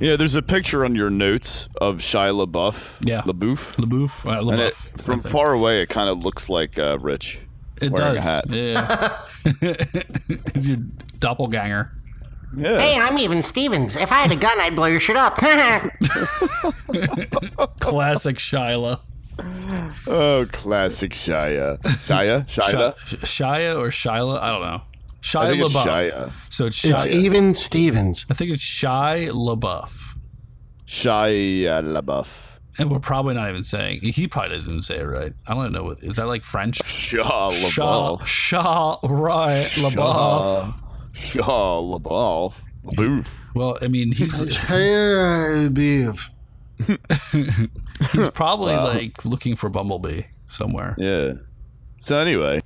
Yeah, there's a picture on your notes of Shia LaBeouf. Yeah. LaBeouf. LaBeouf. Uh, And it, from far away, it kind of looks like uh, Rich. it wearing a does. hat. Yeah. He's your doppelganger. Yeah. Hey, I'm Even Stevens. If I had a gun, I'd blow your shit up. Classic Shyla. Oh, classic Shia. Shia? Shia? Sh- Shia or Shyla? I don't know. Shia I it's LaBeouf. Shia. So it's it's Even Stevens. I think it's Shia LaBeouf. Shia LaBeouf. And we're probably not even saying. He probably doesn't say it right. I don't know what is that like French. Shia Shah, LaBeouf. Shah, right, LaBeouf. Shia LaBeouf. LaBeouf. Well, I mean, he's Hey, beef. he's probably like looking for Bumblebee somewhere. Yeah. So anyway,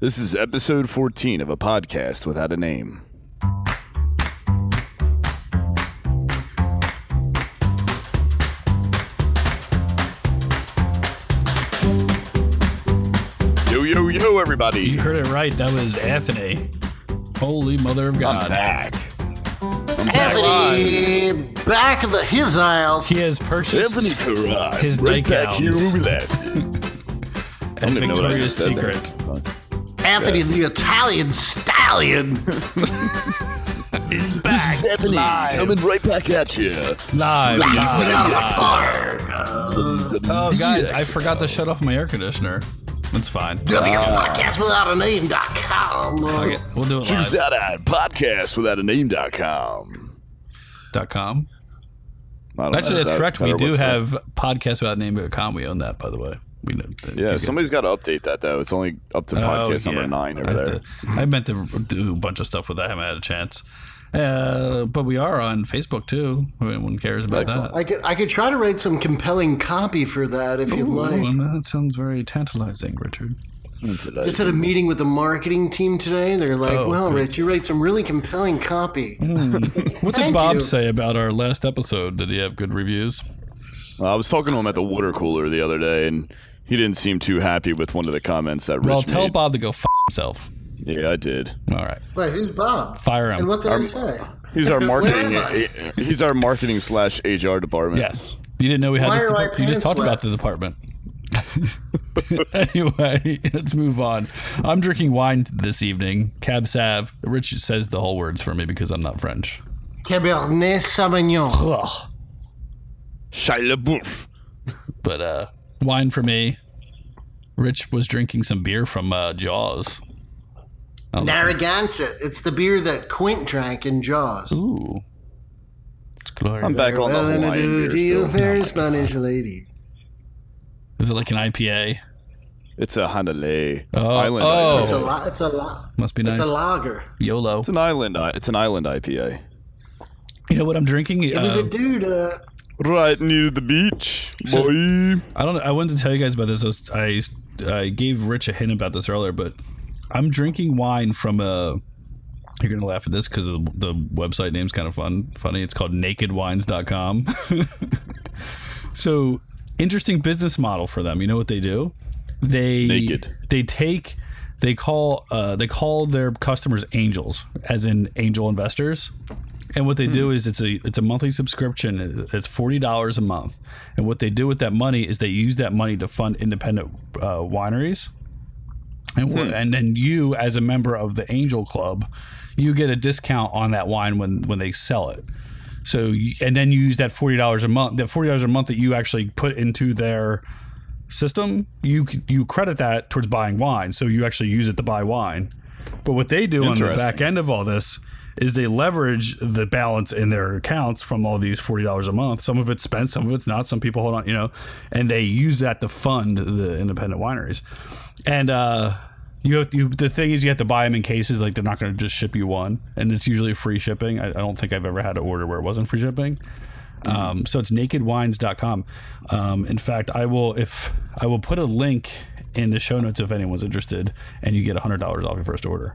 this is episode 14 of a podcast without a name. Yo, yo, yo, everybody. You heard it right. That was Anthony. Holy Mother of God. I'm God! back. Anthony, back of the his aisles. He has purchased Anthony Carrad. His right back here nightgowns. where we left. at don't even know what I Victoria's just said there. Secret. Anthony, the Italian stallion. It's back. Anthony coming right back at you. Live, live, live. Oh, guys, I forgot to shut off my air conditioner. That's fine. Podcast without a name.com. Okay, we'll do it live. out at podcast without a name.com. Dot com. Actually, is that's that correct. We do have podcast about name.com. We own that, by the way. We know. Yeah, somebody's got to update that though. It's only up to podcast number nine I, over have there. to- I meant to do a bunch of stuff with that. I haven't had a chance. Uh, but we are on Facebook too. If anyone cares about Excellent. I could I could try to write some compelling copy for that if that. you'd like. that sounds very tantalizing, Richard. Just had a meeting with the marketing team today. They're like, Oh, "Well, good. Rich, you write some really compelling copy." What did Bob you. say about our last episode? Did he have good reviews? I was talking to him at the water cooler the other day, and he didn't seem too happy with one of the comments that Rich Well, tell made. Bob to go f himself. Yeah, I did. All right, Wait, who's Bob? fire him. And what did I say? He's our marketing. he's our marketing slash HR department. Yes. You didn't know we had Why this are my department. You just pants talked about the department. anyway, let's move on. I'm drinking wine this evening. Cab Sav. Rich says the whole words for me because I'm not French. Cabernet Sauvignon. Ugh. Shia LaBeouf. But uh, wine for me. Rich was drinking some beer from uh, Jaws. Narragansett. It's the beer that Quint drank in Jaws. Ooh. It's glorious. I'm back on the well, then I Hawaiian do beer to you, still. fair Spanish lady. Is it like an IPA? It's a Hanalei Oh, island. oh. IPA. It's a la- It's a la- Must be nice. It's a lager. YOLO. It's an island. It's an island IPA. You know what I'm drinking? It was Uh, a dude. Uh, Right near the beach, So- boy. I don't. I wanted to tell you guys about this. I, I gave Rich a hint about this earlier, but I'm drinking wine from a. You're gonna laugh at this because the, the website name's kind of fun, funny. It's called NakedWines.com. so interesting business model for them. You know what they do? They Naked. They take. They call. Uh, they call their customers angels, as in angel investors. And what they do is it's a it's a monthly subscription. It's forty dollars a month. And what they do with that money is they use that money to fund independent uh, wineries. And wh- and then you, as a member of the Angel Club, you get a discount on that wine when when they sell it. So you, and then you use that forty dollars a month. That forty dollars a month that you actually put into their system, you you credit that towards buying wine. So you actually use it to buy wine. But what they do on the back end of all this is they leverage the balance in their accounts from all these forty dollars a month. Some of it's spent, some of it's not. Some people hold on, you know, and they use that to fund the independent wineries. And uh, you have you the thing is you have to buy them in cases like they're not going to just ship you one, and it's usually free shipping. I, I don't think I've ever had an order where it wasn't free shipping. Um, so it's nakedwines.com. Um, in fact, I will if I will put a link in the show notes if anyone's interested, and you get hundred dollars off your first order.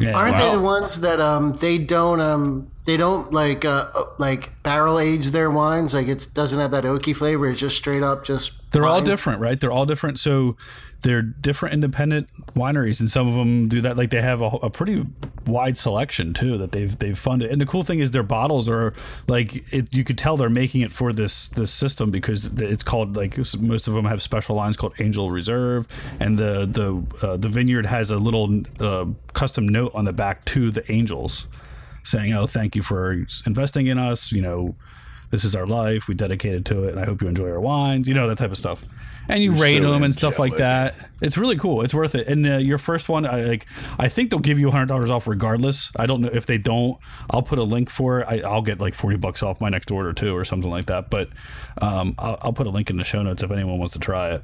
Yeah, aren't wow. they the ones that um they don't um they don't like uh, uh, like barrel age their wines. Like it doesn't have that oaky flavor. It's just straight up just. They're all different, right? They're all different. So they're different independent wineries, and some of them do that. Like they have a, a pretty wide selection too that they've they've funded. And the cool thing is their bottles are like it, you could tell they're making it for this this system because it's called like most of them have special lines called Angel Reserve, and the the uh, the vineyard has a little uh, custom note on the back to the angels saying, "Oh, thank you for investing in us." You know, this is our life. We dedicated to it, and I hope you enjoy our wines. You know that type of stuff. And you You're rate so them and stuff like that. It's really cool. It's worth it. And uh, your first one, I like. I think they'll give you hundred dollars off regardless. I don't know if they don't. I'll put a link for it. I, I'll get like forty bucks off my next order too, or something like that. But um, I'll, I'll put a link in the show notes if anyone wants to try it.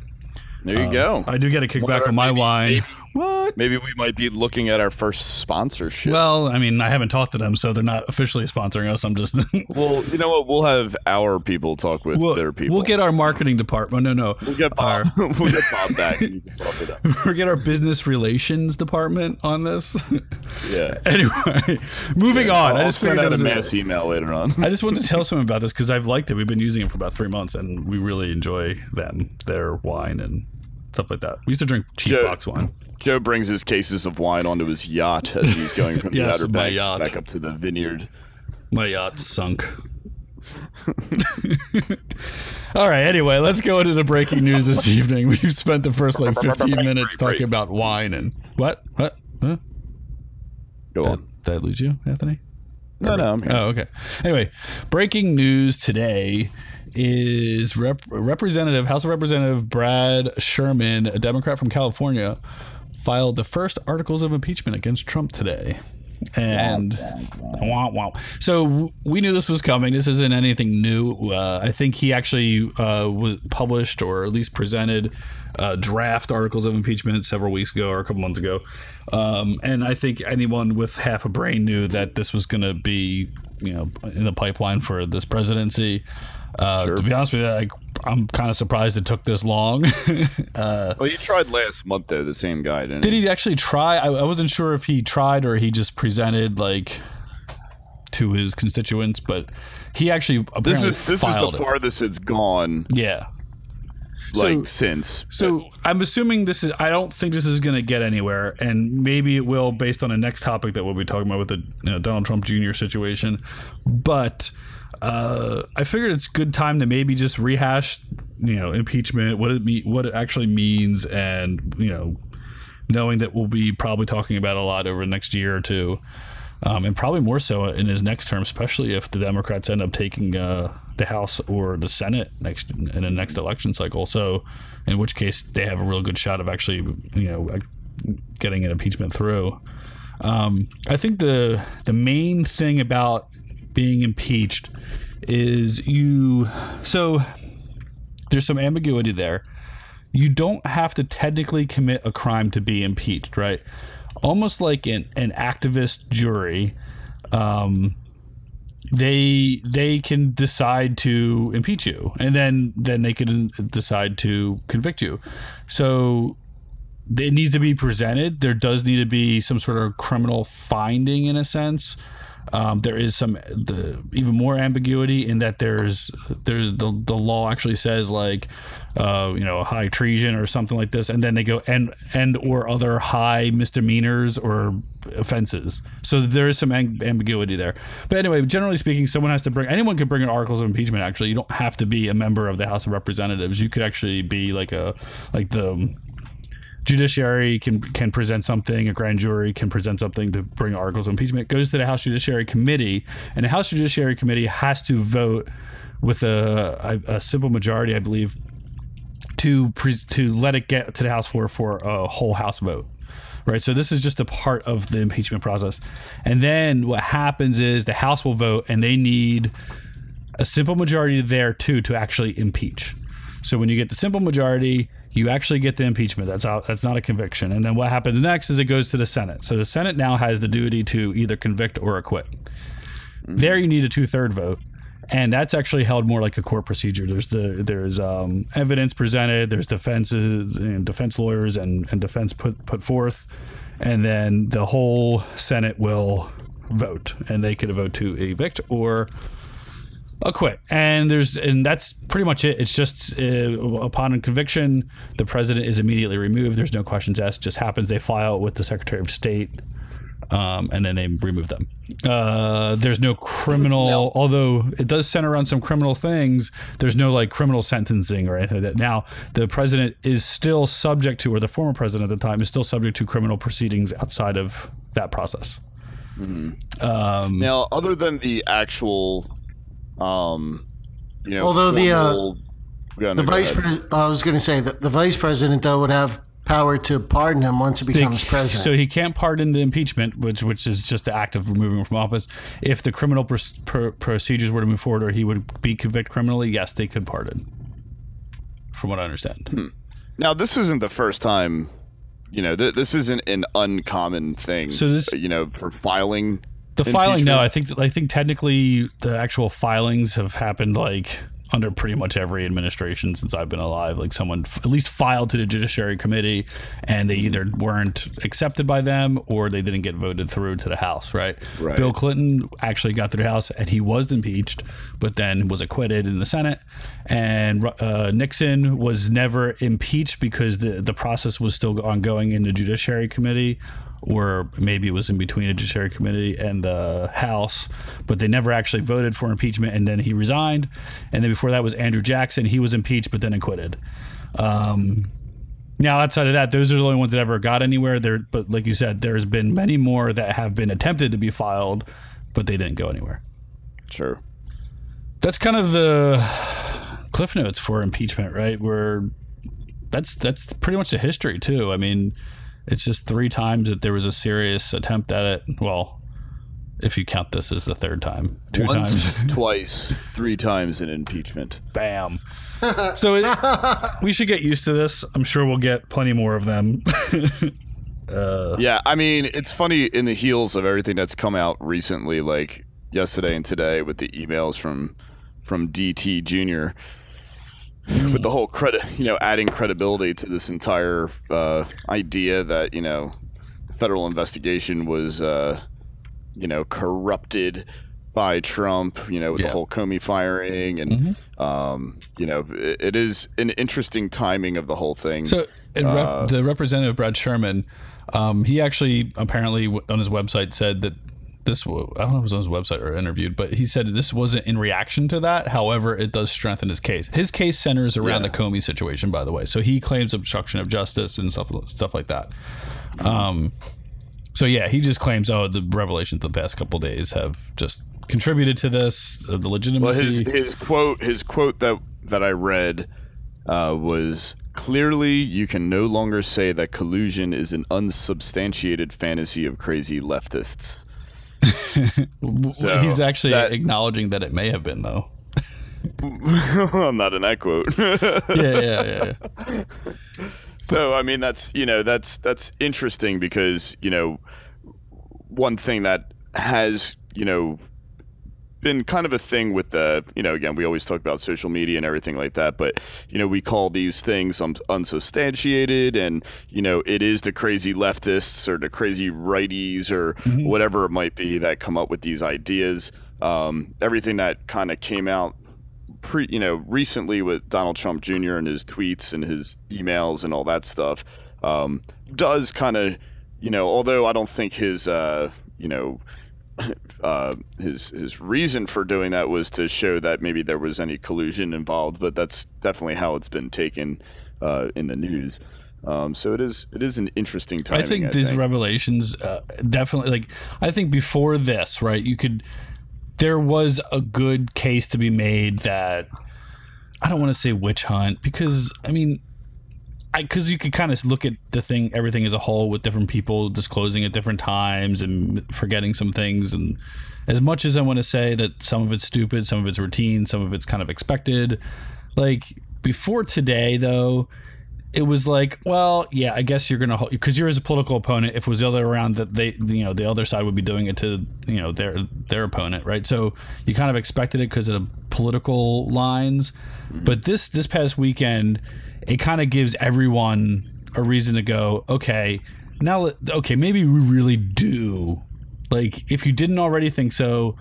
There you go. I do get a kickback on my maybe- wine. maybe- what? Maybe we might be looking at our first sponsorship. Well, I mean, I haven't talked to them, so they're not officially sponsoring us. I'm just. Well, you know what? We'll have our people talk with we'll, their people. we'll get our marketing department. No, no. we'll get Bob. we'll get Bob back. You can talk to them. We'll get our business relations department on this. Yeah. anyway, moving on. I'll I just send figured out a mass a, email later on. I just wanted to tell someone about this because I've liked it. We've been using it for about three months, and we really enjoy them, their wine, and stuff like that. We used to drink cheap Joe- box wine. Joe brings his cases of wine onto his yacht as he's going from Yes, the Outer Banks yacht. back up to the vineyard. My yacht sunk. All right. Anyway, let's go into the breaking news this evening. We've spent the first like 15 minutes talking about wine and what? What? Huh? Go Did, on. did I lose you, Anthony? No, no, I'm here. Oh, okay. Anyway, breaking news today is Rep- Representative House of Representative Brad Sherman, a Democrat from California, filed the first articles of impeachment against Trump today. And wow, wow. So we knew this was coming. This isn't anything new. Uh, I think he actually uh, was published or at least presented uh, draft articles of impeachment several weeks ago or a couple months ago. Um, and I think anyone with half a brain knew that this was going to be, you know, in the pipeline for this presidency. Uh, To be honest with you, like, I'm kind of surprised it took this long. uh, Well, you tried last month though. The same guy didn't. did he actually try? I, I wasn't sure if he tried or he just presented like to his constituents, but he actually apparently This is this is the it. farthest it's gone Yeah. like So- since. So I'm assuming this is. I don't think this is going to get anywhere, and maybe it will based on the next topic that we'll be talking about with the you know, Donald Trump Jr. situation. But uh, I figured it's good time to maybe just rehash, you know, impeachment, what it what it actually means, and you know, knowing that we'll be probably talking about a lot over the next year or two. Um, and probably more so in his next term, especially if the Democrats end up taking uh, the House or the Senate next in the next election cycle. So, in which case, they have a real good shot of actually, you know, getting an impeachment through. Um, I think the the main thing about being impeached is you. So there's some ambiguity there. You don't have to technically commit a crime to be impeached, right? Almost like an, an activist jury, um, they they can decide to impeach you, and then then they can decide to convict you. So it needs to be presented. There does need to be some sort of criminal finding in a sense. Um, there is some the even more ambiguity in that there's there's the the law actually says like uh, you know high treason or something like this, and then they go and and or other high misdemeanors or offenses. So there is some ambiguity there. But anyway, generally speaking, someone has to bring anyone can bring an articles of impeachment. Actually, you don't have to be a member of the House of Representatives. You could actually be like a like the judiciary can can present something, a grand jury can present something to bring articles of impeachment. Goes to the House Judiciary Committee, and the House Judiciary Committee has to vote with a, a, a simple majority, I believe, to pre- to let it get to the House floor for a whole House vote. Right, so this is just a part of the impeachment process, and then what happens is the House will vote, and they need a simple majority there too to actually impeach. So when you get the simple majority, you actually get the impeachment. That's out, that's not a conviction. And then what happens next is it goes to the Senate. So the Senate now has the duty to either convict or acquit. There you need a two third vote. And that's actually held more like a court procedure. There's the there's um, evidence presented. There's defenses and defense lawyers and, and defense put put forth, and then the whole Senate will vote, and they could vote to evict or acquit. And there's and that's pretty much it. It's just uh, upon conviction, the president is immediately removed. There's no questions asked. It just happens. They file it with the Secretary of State. Um, and then they remove them. Uh, there's no criminal, although it does center on some criminal things. There's no like criminal sentencing or anything like that. Now, the president is still subject to, or the former president at the time is still subject to criminal proceedings outside of that process. Now, other than the actual, um, you know, Although the, uh, formal- The vice president, I was going to say that the vice president though would have power to pardon him once he becomes president. So he can't pardon the impeachment, which which is just the act of removing him from office. If the criminal pr- pr- procedures were to move forward, or he would be convicted criminally, yes, they could pardon. From what I understand. Hmm. Now, this isn't the first time. You know, th- this isn't an uncommon thing. So this- you know, for filing. The filing, no. I think I think technically the actual filings have happened like under pretty much every administration since I've been alive. Like someone f- at least filed to the Judiciary Committee, and they either weren't accepted by them or they didn't get voted through to the House. Right? Right. Bill Clinton actually got through the House, and he was impeached, but then was acquitted in the Senate. And uh, Nixon was never impeached because the the process was still ongoing in the Judiciary Committee or maybe it was in between a judiciary committee and the House, but they never actually voted for impeachment. And then he resigned. And then before that was Andrew Jackson. He was impeached, but then acquitted. Um, now, outside of that, those are the only ones that ever got anywhere. There, but like you said, there's been many more that have been attempted to be filed, but they didn't go anywhere. Sure. That's kind of the cliff notes for impeachment, right? Where that's that's pretty much the history too. I mean, it's just three times that there was a serious attempt at it. Well, if you count this as the third time, two Once, times, twice, three times in impeachment. bam. So it, we should get used to this. I'm sure we'll get plenty more of them. Uh, yeah, I mean, it's funny in the heels of everything that's come out recently, like yesterday and today, with the emails from from DT Jr. With the whole credit, you know, adding credibility to this entire uh, idea that you know, federal investigation was, uh, you know, corrupted by Trump. You know, with Yeah. the whole Comey firing, and um, you know, it, it is an interesting timing of the whole thing. So, and rep, Uh, the representative Brad Sherman, um, he actually apparently on his website said that this. I don't know if it was on his website or interviewed, but he said this wasn't in reaction to that. However, it does strengthen his case. His case centers around Yeah. the Comey situation, by the way. So he claims obstruction of justice and stuff stuff like that. Um, so yeah, he just claims, oh, the revelations of the past couple days have just contributed to this, uh, the Well, legitimacy. his his quote his quote that that I read uh, was clearly you can no longer say that collusion is an unsubstantiated fantasy of crazy leftists. So, He's actually that- acknowledging that it may have been, though. I'm not in that quote. Yeah, yeah, yeah. yeah. so I mean that's you know that's that's interesting because you know one thing that has you know been kind of a thing with the you know again we always talk about social media and everything like that but you know we call these things un- unsubstantiated and you know it is the crazy leftists or the crazy righties or whatever it might be that come up with these ideas um, everything that kind of came out pre you know recently with Donald Trump Jr. and his tweets and his emails and all that stuff um, does kind of you know although I don't think his uh, you know uh, his his reason for doing that was to show that maybe there was any collusion involved, but that's definitely how it's been taken uh, in the news. Um, so it is it is an interesting time. I think these revelations uh, definitely like I think before this, right? You could there was a good case to be made that I don't want to say witch hunt because I mean I because you could kind of look at the thing everything as a whole with different people disclosing at different times and forgetting some things and as much as I want to say that some of it's stupid, some of it's routine, some of it's kind of expected, like before today though it was like, well, yeah, I guess you're gonna because you're as a political opponent. If it was the other around, that they, you know, the other side would be doing it to, you know, their their opponent, right? So you kind of expected it because of the political lines. Mm-hmm. But this this past weekend, it kind of gives everyone a reason to go, okay, now okay, maybe we really do Like, if you didn't already think so,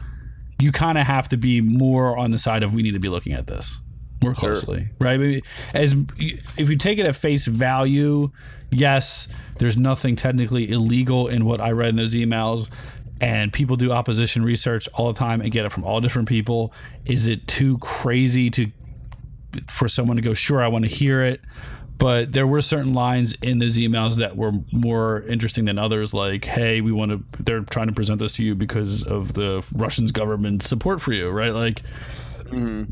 you kind of have to be more on the side of we need to be looking at this more closely, right? As if you take it at face value, yes, there's nothing technically illegal in what I read in those emails. And people do opposition research all the time and get it from all different people. Is it too crazy to for someone to go, sure, I want to hear it? but there were certain lines in those emails that were more interesting than others like hey we want to they're trying to present this to you because of the russians government support for you right like mm-hmm.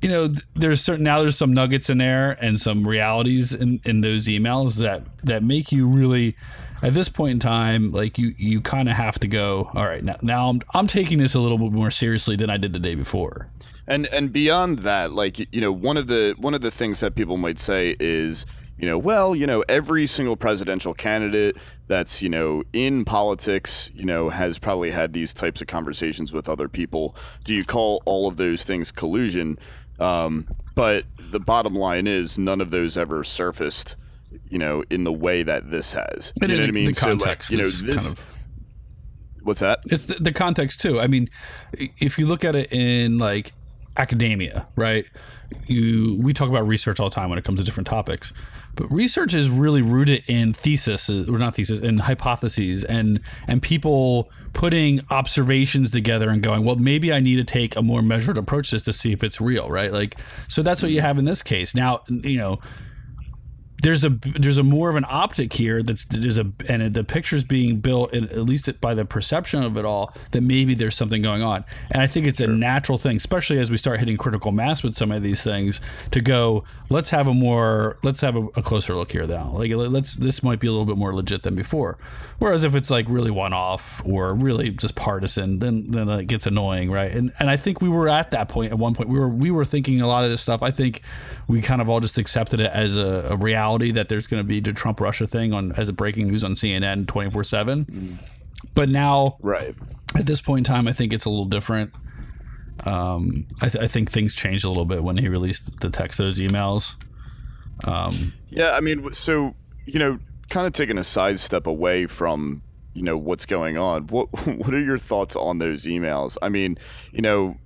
you know there's certain now there's some nuggets in there and some realities in in those emails that that make you really at this point in time like you you kind of have to go all right now now I'm, I'm taking this a little bit more seriously than i did the day before and and beyond that, like you know, one of the one of the things that people might say is, you know, well, you know, every single presidential candidate that's you know in politics, you know, has probably had these types of conversations with other people. Do you call all of those things collusion? Um, but the bottom line is, none of those ever surfaced, you know, in the way that this has. You know what I mean? The context so, like, you know, this. Kind of- What's that? It's the, the context too. I mean, if you look at it in like academia, right? You we talk about research all the time when it comes to different topics, but research is really rooted in thesis or not thesis in hypotheses and and people putting observations together and going, well, maybe I need to take a more measured approach to this to see if it's real, right? Like, so that's what you have in this case. Now, you know, there's a there's a more of an optic here that's there's a and the picture's being built at least by the perception of it all that maybe there's something going on. And i think it's a natural thing especially as we start hitting critical mass with some of these things to go let's have a more let's have a, a closer look here now like let's this might be a little bit more legit than before. Whereas if it's like really one off or really just partisan then then it gets annoying right? And and i think we were at that point at one point we were we were thinking a lot of this stuff. I think we kind of all just accepted it as a, a reality reality that there's going to be the Trump Russia thing on as a breaking news on CNN 24 7. But now, right at this point in time, I think it's a little different. Um, I, th- I, think things changed a little bit when he released the text those emails. Um, yeah, I mean, so you know, kind of taking a sidestep away from you know what's going on. What what are your thoughts on those emails? I mean, you know,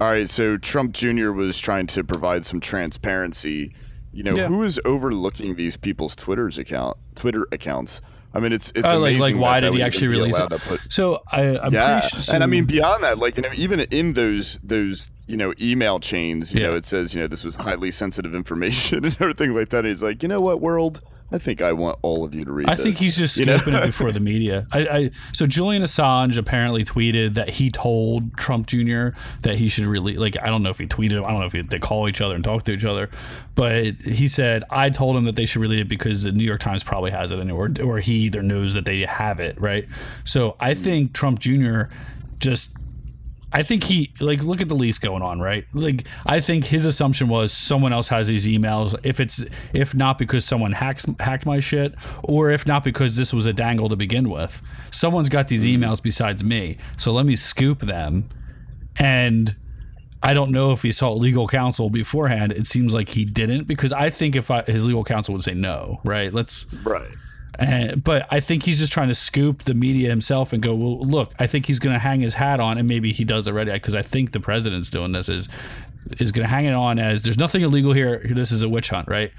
all right, so Trump Jr. was trying to provide some transparency you know, yeah. who is overlooking these people's Twitter's account, Twitter accounts? I mean, it's it's uh, like like why did he actually release it? Put, so I, I'm yeah, sure, so, and I mean beyond that, like you know, even in those those you know email chains, you yeah. know, it says you know this was highly sensitive information and everything like that. And He's like, you know what, world I think I want all of you to read. I this. think he's just scooping it before the media. I, I, so Julian Assange apparently tweeted that he told Trump Jr. that he should really like. I don't know if he tweeted. I don't know if he, they call each other and talk to each other, but he said I told him that they should read it because the New York Times probably has it, or or he either knows that they have it, right? So I hmm. think Trump Jr. just I think he like look at the lease going on, right? Like I think his assumption was someone else has these emails. If it's if not because someone hacks hacked my shit, or if not because this was a dangle to begin with, someone's got these mm-hmm. emails besides me. So let me scoop them. And I don't know if he saw legal counsel beforehand. It seems like he didn't because I think if I, his legal counsel would say no, right? Let's right but I think he's just trying to scoop the media himself and go, well, look, I think he's going to hang his hat on, and maybe he does already, because I think the president's doing this is is going to hang it on as there's nothing illegal here. This is a witch hunt, right?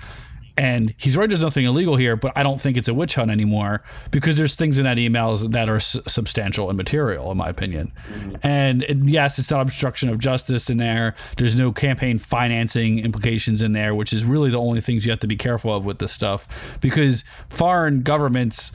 And he's right, there's nothing illegal here, but I don't think it's a witch hunt anymore because there's things in that emails that are s- substantial and material, in my opinion. Mm-hmm. And it, yes, it's not obstruction of justice in there. There's no campaign financing implications in there, which is really the only things you have to be careful of with this stuff because foreign governments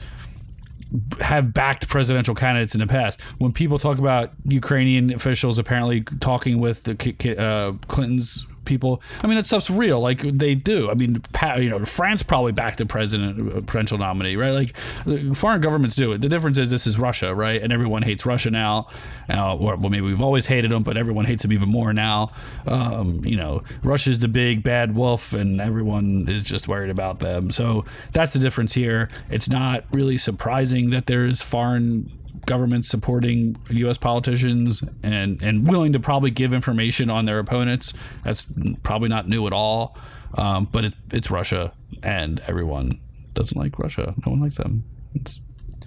have backed presidential candidates in the past. When people talk about Ukrainian officials apparently talking with the uh, Clintons people. I mean, that stuff's real. Like they do. I mean, you know, France probably backed the president, uh, presidential nominee, right? Like foreign governments do it. The difference is this is Russia, right? And everyone hates Russia now. Uh, or well, maybe we've always hated them, but everyone hates them even more now. Um, you know, Russia's the big bad wolf, and everyone is just worried about them. So that's the difference here. It's not really surprising that there's foreign governments supporting U.S. politicians and and willing to probably give information on their opponents. That's probably not new at all. Um, but it, it's Russia, and everyone doesn't like Russia. No one likes them. It's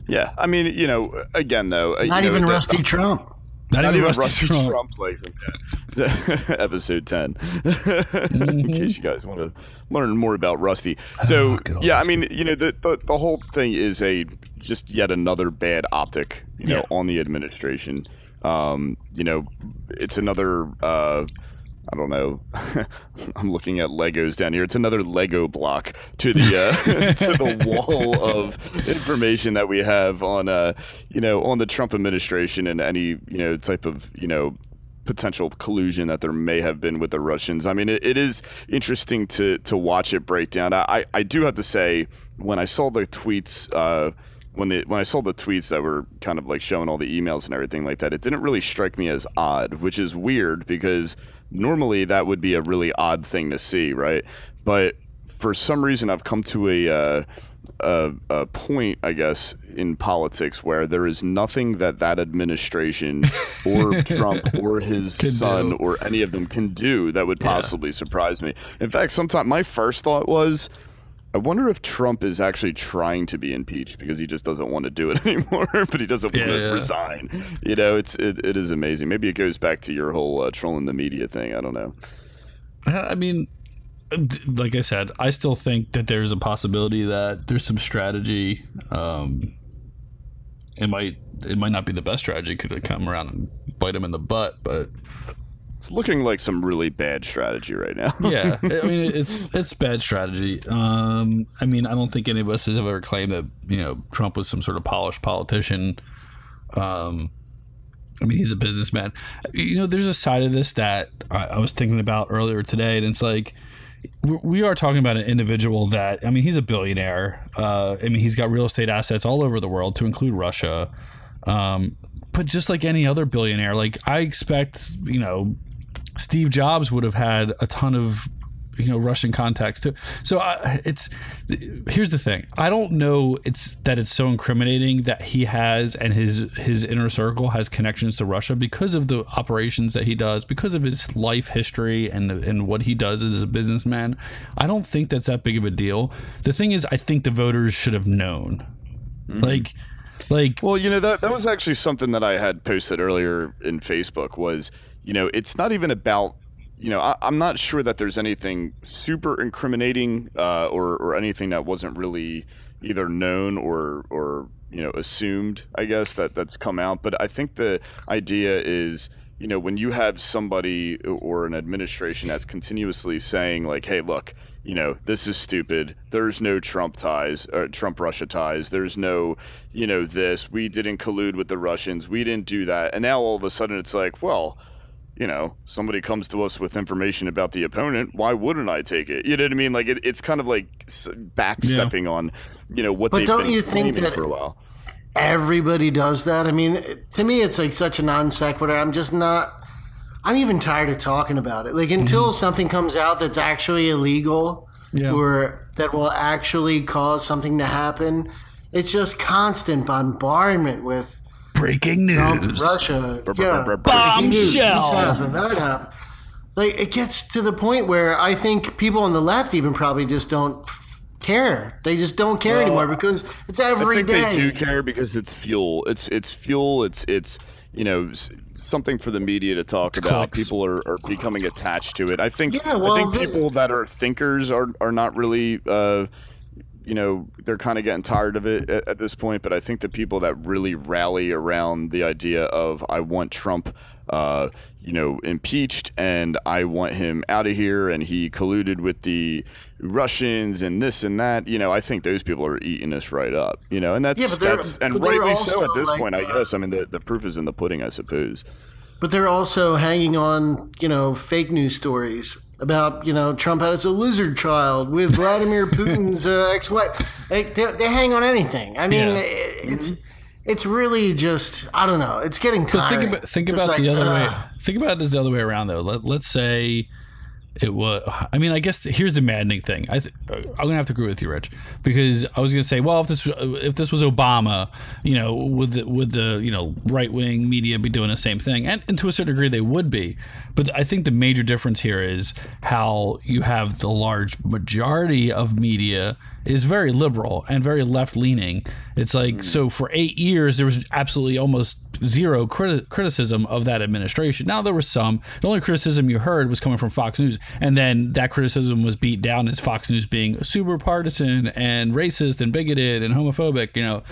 Yeah, I mean, you know, again though, uh, Not you know, even the- Rusty Trump. Not, Not even even Rusty Rusty Trump. Trump likes him. Yeah. Episode 10. In case you guys want to learn more about Rusty. So, Oh, good old yeah, I mean, you know, the, the, the whole thing is a just yet another bad optic, you know, Yeah. on the administration. Um, you know, it's another. Uh, I don't know. I'm looking at Legos down here. It's another Lego block to the uh, to the wall of information that we have on uh, you know on the Trump administration and any you know type of you know potential collusion that there may have been with the Russians. I mean, it, it is interesting to to watch it break down. I, I do have to say when I saw the tweets. Uh, when the when I saw the tweets that were kind of like showing all the emails and everything like that, it didn't really strike me as odd, which is weird because normally that would be a really odd thing to see, right? But for some reason, I've come to a uh, a, a point, I guess, in politics where there is nothing that that administration or Trump or his Can son do. or any of them can do that would possibly surprise me. In fact, sometimes my first thought was. I wonder if Trump is actually trying to be impeached because he just doesn't want to do it anymore, but he doesn't want Yeah, to yeah. resign. You know, it's it, it is amazing. Maybe it goes back to your whole uh, trolling the media thing. I don't know. I mean, like I said, I still think that there's a possibility that there's some strategy. Um, it might it might not be the best strategy. Could it come around and bite him in the butt? But It's looking like some really bad strategy right now. yeah, I mean it's it's bad strategy. Um, I mean, I don't think any of us has ever claimed that you know Trump was some sort of polished politician. Um, I mean, he's a businessman. You know, there's a side of this that I, I was thinking about earlier today, and it's like we- are talking about an individual that I mean, he's a billionaire. Uh, I mean, he's got real estate assets all over the world, to include Russia. Um, but just like any other billionaire, like I expect, you know, Steve Jobs would have had a ton of you know Russian contacts too. So I, it's here's the thing. I don't know it's that it's so incriminating that he has and his his inner circle has connections to Russia because of the operations that he does, because of his life history and and what he does as a businessman. I don't think that's that big of a deal. The thing is, I think the voters should have known. Mm-hmm. Like, like Well, you know that that was actually something that I had posted earlier in Facebook. Was you know it's not even about you know I, I'm not sure that there's anything super incriminating uh, or or anything that wasn't really either known or or you know assumed. I guess that that's come out. But I think the idea is you know when you have somebody or an administration that's continuously saying like, hey, look you know, this is stupid. There's no Trump ties, or Trump Russia ties. There's no, you know, this. We didn't collude with the Russians. We didn't do that. And now all of a sudden it's like, well, you know, somebody comes to us with information about the opponent. Why wouldn't I take it? You know what I mean? Like it, it's kind of like s- backstepping on, you know, what But they've don't been you think that- for a while. Everybody does that. I mean, to me, it's like such a non sequitur. I'm just not. I'm even tired of talking about it. Like until mm-hmm. something comes out that's actually illegal, Yeah. or that will actually cause something to happen. It's just constant bombardment with breaking news. Russia, yeah, brr, brr. breaking news, This Bombshell. happened, that happened. Like it gets to the point where I think people on the left even probably just don't care. They just don't care anymore because it's I think day. they do care because it's fuel. It's it's fuel. It's it's you know something for the media to talk about. clicks. People are, are becoming attached to it. I think Yeah, well, I think people that are thinkers are are not really. Uh, you know they're kind of getting tired of it at, at this point but i think the people that really rally around the idea of i want trump uh, you know impeached and i want him out of here and he colluded with the russians and this and that you know i think those people are eating us right up you know and that's, Yeah, that's and rightly so at this like, point i uh, guess. I mean the, the proof is in the pudding i suppose. But they're also hanging on, you know, fake news stories about, you know, Trump has a lizard child with Vladimir Putin's uh, ex-wife. They, they, they hang on anything. I mean, Yeah. it- it's it's really just I don't know. It's getting tiring. think about think Just about like, the other way. Think about it this the other way around though. Let, let's say it was. I mean, I guess here's the maddening thing. I th- I'm gonna have to agree with you, Rich, because I was gonna say, well, if this if this was Obama, you know, would the would the you know right wing media be doing the same thing? And, and to a certain degree, they would be. But I think the major difference here is how you have the large majority of media is very liberal and very left leaning. It's like mm. so for eight years there was absolutely almost zero criti- criticism of that administration. Now there was some. The only criticism you heard was coming from Fox News, and then that criticism was beat down as Fox News being super partisan and racist and bigoted and homophobic. You know,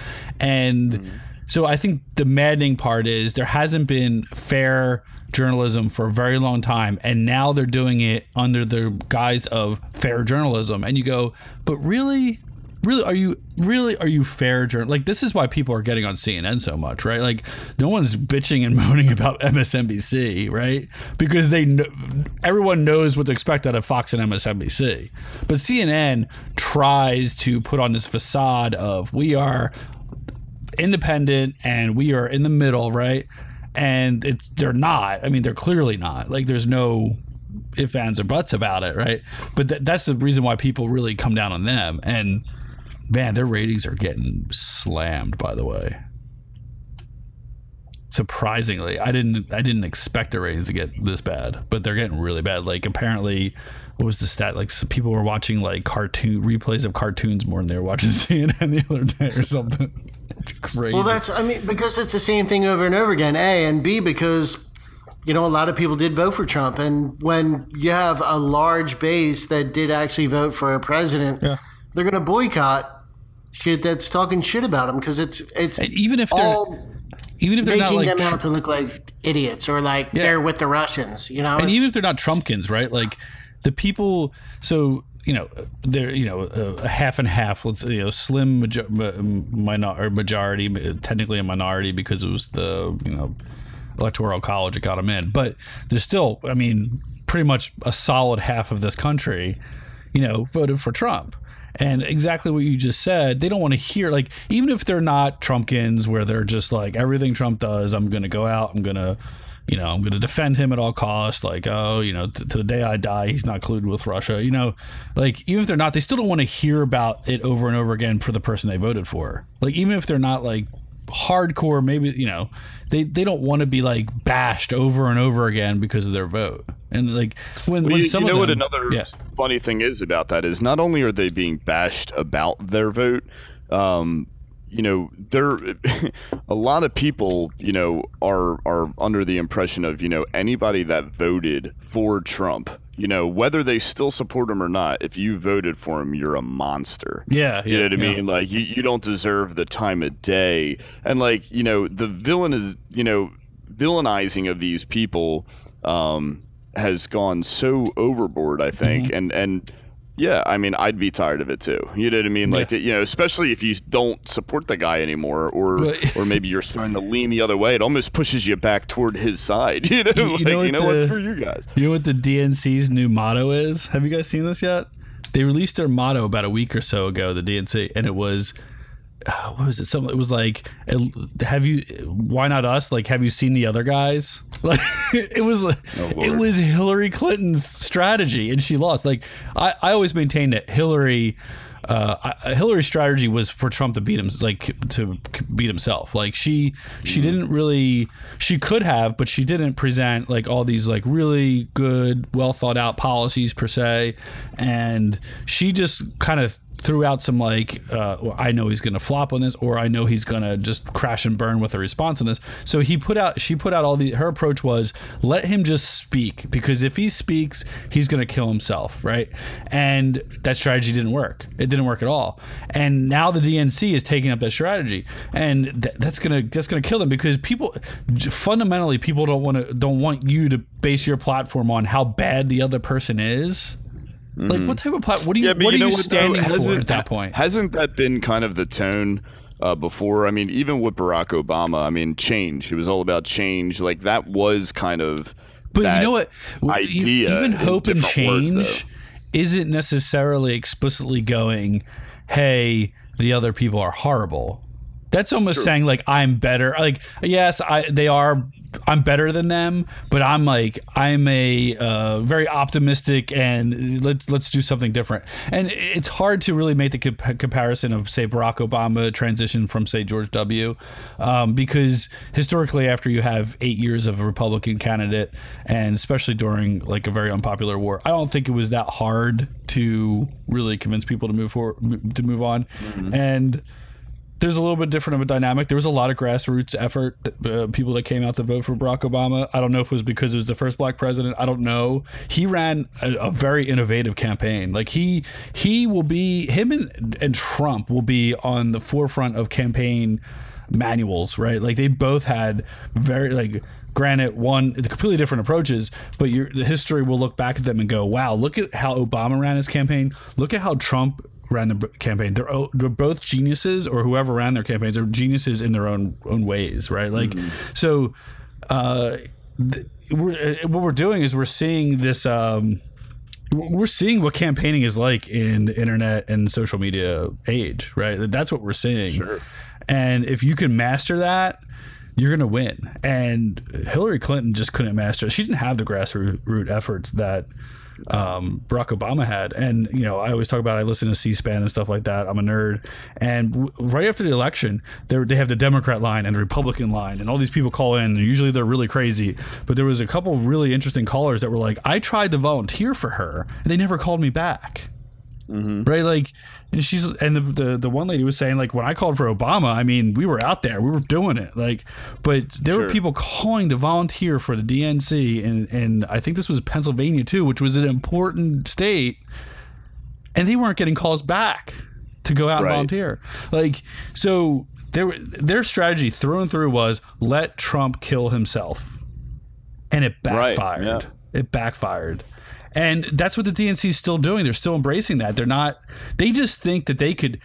and. Mm. So I think the maddening part is there hasn't been fair journalism for a very long time and now they're doing it under the guise of fair journalism and you go but really really are you really are you fair journal like this is why people are getting on CNN so much right like no one's bitching and moaning about MSNBC right because they know everyone knows what to expect out of Fox and MSNBC but CNN tries to put on this facade of we are independent and we are in the middle right and it's they're not. I mean, they're clearly not. Like, there's no ifs, ands, or buts about it, right? But th- that's the reason why people really come down on them. And man, their ratings are getting slammed. By the way, surprisingly, I didn't I didn't expect the ratings to get this bad, but they're getting really bad. Like, apparently. What was the stat? Like some people were watching like cartoon replays of cartoons more than they were watching CNN the other day or something. It's crazy. Well, that's I mean because it's the same thing over and over again. A and B because you know a lot of people did vote for Trump, and when you have a large base that did actually vote for a president, yeah. they're going to boycott shit that's talking shit about them because it's it's and even if they're even if they're making not like them out to look like idiots or like yeah. they're with the Russians, you know. And even if they're not Trumpkins, right? Like the people. So you know, they're you know a, half and half. Let's you know, slim major, minor, or majority, technically a minority because it was the you know electoral college that got them in. But there's still, I mean, pretty much a solid half of this country, you know, voted for Trump. And exactly what you just said, they don't want to hear like even if they're not Trumpkins, where they're just like everything Trump does, I'm going to go out, I'm going to you know, I'm going to defend him at all costs. Like, oh, you know, t- to the day I die, he's not colluded with Russia. You know, like even if they're not, they still don't want to hear about it over and over again for the person they voted for. Like, even if they're not like hardcore, maybe you know, they they don't want to be like bashed over and over again because of their vote. And like when, well, when you, some you know of them, what another yeah. funny thing is about that is not only are they being bashed about their vote, um, you know there a lot of people you know are are under the impression of you know anybody that voted for Trump you know whether they still support him or not if you voted for him you're a monster yeah, you know what i yeah. mean like you, you don't deserve the time of day and like you know the villain is you know villainizing of these people um has gone so overboard i think mm-hmm. and and yeah, I mean, I'd be tired of it too. You know what I mean? Like, yeah. you know, especially if you don't support the guy anymore, or or maybe you're starting to lean the other way. It almost pushes you back toward his side. You know, you, like, know, what, you know the, what? Screw you guys. You know what the DNC's new motto is? Have you guys seen this yet? They released their motto about a week or so ago. The DNC, and it was uh, what was it? Something. It was like, have you? Why not us? Like, have you seen the other guys? Like, it was. Oh, it was Hillary Clinton's strategy, and she lost. Like, I, I always maintain that Hillary. Uh, Hillary's strategy was for Trump to beat him, like to beat himself. Like she, she mm. didn't really, she could have, but she didn't present like all these like really good, well thought out policies per se, and she just kind of threw out some like uh, well, I know he's going to flop on this, or I know he's going to just crash and burn with a response on this. So he put out, she put out all the. Her approach was let him just speak because if he speaks, he's going to kill himself, right? And that strategy didn't work. It didn't work at all. And now the DNC is taking up that strategy, and th- that's gonna that's gonna kill them because people fundamentally people don't want to don't want you to base your platform on how bad the other person is Mm-hmm. Like, what type of plot? What are you? Yeah, what you are you what, standing though, for at that point? Hasn't that been kind of the tone uh, before? I mean, even with Barack Obama, I mean, change. It was all about change. Like that was kind of. But you know what? Idea even hope and change words, isn't necessarily explicitly going, "Hey, the other people are horrible." That's almost True. saying like I'm better. Like yes, I they are I'm better than them, but I'm like I'm a uh, very optimistic and let, let's do something different. And it's hard to really make the comp- comparison of say Barack Obama transition from say George W. Um, because historically, after you have eight years of a Republican candidate, and especially during like a very unpopular war, I don't think it was that hard to really convince people to move forward to move on, mm-hmm. and there's a little bit different of a dynamic. There was a lot of grassroots effort, uh, people that came out to vote for Barack Obama. I don't know if it was because it was the first black president. I don't know. He ran a, a very innovative campaign. Like he he will be him and, and Trump will be on the forefront of campaign manuals, right? Like they both had very like granted one completely different approaches but your the history will look back at them and go wow look at how obama ran his campaign look at how trump ran the campaign. They're, they're both geniuses, or whoever ran their campaigns are geniuses in their own own ways, right? Like, mm-hmm. so uh, th- we're, uh, what we're doing is we're seeing this. Um, we're seeing what campaigning is like in the internet and social media age, right? That's what we're seeing. Sure. And if you can master that, you're going to win. And Hillary Clinton just couldn't master. She didn't have the grassroots efforts that um, Barack Obama had. And, you know, I always talk about I listen to C SPAN and stuff like that. I'm a nerd. And w- right after the election, they have the Democrat line and the Republican line, and all these people call in. And usually they're really crazy. But there was a couple really interesting callers that were like, I tried to volunteer for her, and they never called me back. Mm-hmm. Right? Like, and she's and the, the, the one lady was saying like when I called for Obama, I mean we were out there, we were doing it. Like, but there sure. were people calling to volunteer for the DNC, and and I think this was Pennsylvania too, which was an important state, and they weren't getting calls back to go out right. and volunteer. Like, so their their strategy through and through was let Trump kill himself, and it backfired. Right. Yeah. It backfired. And that's what the DNC is still doing. They're still embracing that. They're not, they just think that they could.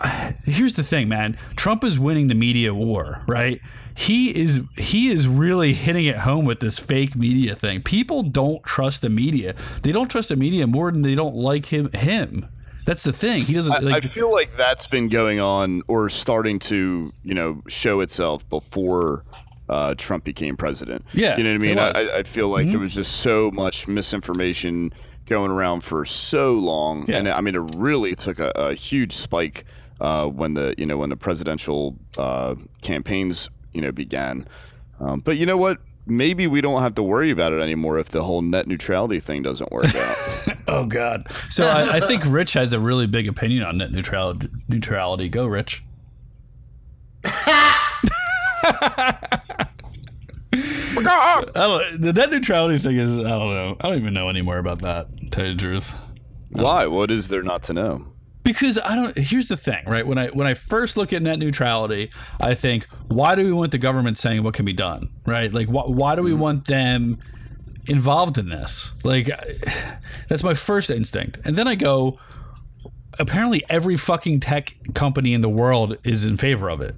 Uh, here's the thing, man. Trump is winning the media war, right? He is he is really hitting it home with this fake media thing. People don't trust the media. They don't trust the media more than they don't like him him. That's the thing. He doesn't. I, like, I feel like that's been going on or starting to, you know, show itself before uh, Trump became president. Yeah, you know what I mean. I, I, feel like mm-hmm. there was just so much misinformation going around for so long, yeah. and I mean, it really took a, a huge spike uh, when the you know when the presidential uh, campaigns you know began. Um, but you know what? Maybe we don't have to worry about it anymore if the whole net neutrality thing doesn't work out. oh God! So I, I think Rich has a really big opinion on net neutrality. Neutrality. Go, Rich. the net neutrality thing is I don't know. I don't even know anymore about that. To tell you the truth. Why? What is there not to know? Because I don't. Here's the thing, right? When I when I first look at net neutrality, I think, why do we want the government saying what can be done, right? Like, wh- why do we mm. want them involved in this? Like, that's my first instinct, and then I go, apparently every fucking tech company in the world is in favor of it.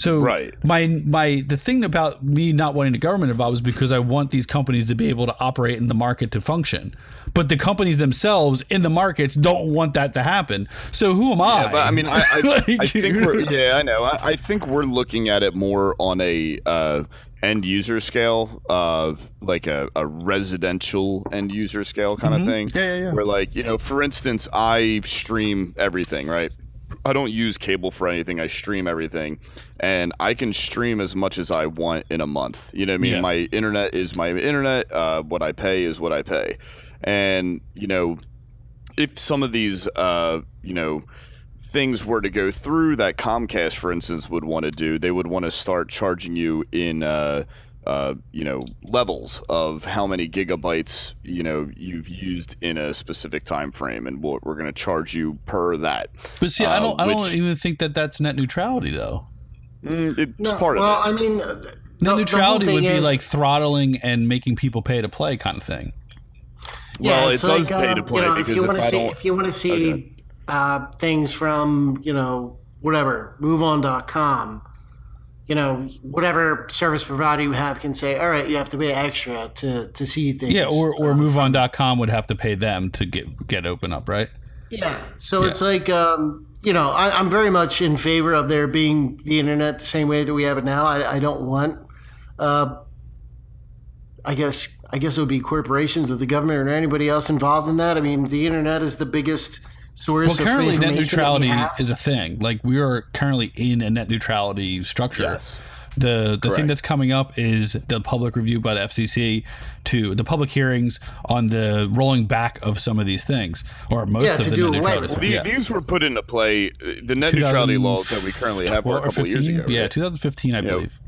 So right. my my the thing about me not wanting the government involved is because I want these companies to be able to operate in the market to function. But the companies themselves in the markets don't want that to happen. So who am I? Yeah, but I mean, I, I, like, I think we're yeah, I know. I, I, think we're looking at it more on a uh, end user scale, uh, like a, a, residential end user scale kind mm-hmm. of thing. Yeah, yeah, yeah. Where like you know, for instance, I stream everything, right? I don't use cable for anything. I stream everything, and I can stream as much as I want in a month. You know what I mean? Yeah. My internet is my internet. Uh, what I pay is what I pay, and you know, if some of these, uh, you know, things were to go through that Comcast, for instance, would want to do, they would want to start charging you in. Uh, uh, you know levels of how many gigabytes you know you've used in a specific time frame and we're, we're going to charge you per that. But see uh, i don't i don't even think that that's net neutrality though. Mm, it's no, part well, of it. Well, i mean net neutrality would be is, like throttling and making people pay to play kind of thing. Yeah, well it does like, pay to um, play you know, because if you want to see if you want to see okay. uh, things from you know whatever moveon.com you know, whatever service provider you have can say, all right, you have to pay extra to, to see things. Yeah, or, or um, MoveOn.com would have to pay them to get get open up, right? Yeah. So yeah. it's like, um, you know, I, am very much in favor of there being the internet the same way that we have it now. I, I don't want uh, I guess I guess it would be corporations or the government or anybody else involved in that. I mean, the internet is the biggest source. Well, currently, of net information that we neutrality is a thing. Like we are currently in a net neutrality structure. Yes. The the thing that's coming up is the public review by the FCC to the public hearings on the rolling back of some of these things, or most Yeah, of to the do net neutrality. with stuff. The, Yeah. These were put into play. uh, The net neutrality laws that we currently have were a 12 or couple years 15? ago. Yeah, 2015, I believe.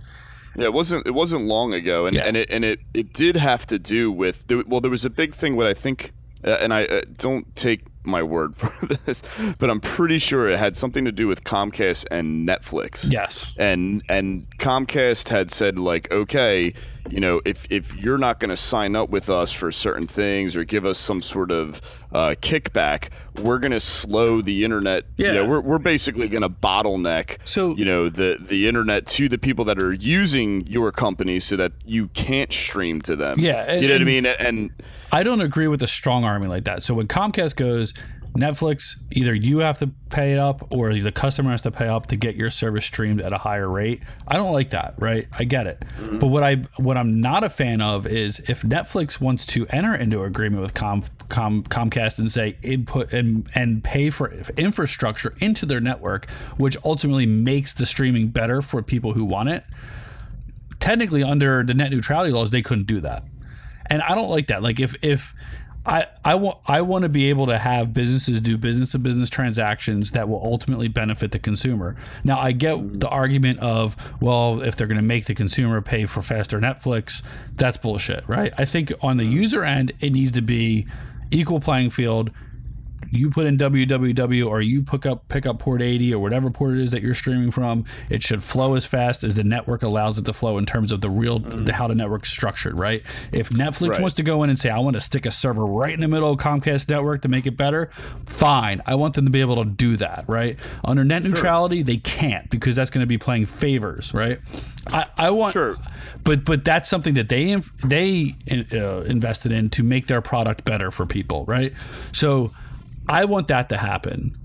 Yeah, it wasn't it wasn't long ago, and Yeah. and it and it it did have to do with there- well, there was a big thing. What I think, uh, and I uh, don't take my word for this, but I'm pretty sure it had something to do with Comcast and Netflix. Yes. and and Comcast had said like, okay, you know, if if you're not going to sign up with us for certain things or give us some sort of uh, kickback, we're going to slow the internet. you Yeah. know, we're we're basically going to bottleneck. So- you know the the internet to the people that are using your company so that you can't stream to them. Yeah, and- you know what I mean. And I don't agree with a strong army like that. So when Comcast goes, Netflix, either you have to pay it up or the customer has to pay up to get your service streamed at a higher rate. I don't like that, right? I get it. Mm-hmm. But what I what I'm not a fan of is if Netflix wants to enter into an agreement with Com, Com, Comcast and say input and and pay for infrastructure into their network, which ultimately makes the streaming better for people who want it. Technically, under the net neutrality laws, they couldn't do that and I don't like that. Like if if I I want I want to be able to have businesses do business to business transactions that will ultimately benefit the consumer. Now I get mm-hmm. the argument of well if they're going to make the consumer pay for faster Netflix, that's bullshit, right? I think on the mm-hmm. user end it needs to be equal playing field you put in www or you pick up pick up port 80 or whatever port it is that you're streaming from it should flow as fast as the network allows it to flow in terms of the real the, how the network's structured right? If netflix Right. wants to go in and say i want to stick a server right in the middle of comcast network to make it better fine. I want them to be able to do that right? Under net neutrality they can't because that's going to be playing favors right? I, I want Sure. but but that's something that they they uh, invested in to make their product better for people right? So I want that to happen.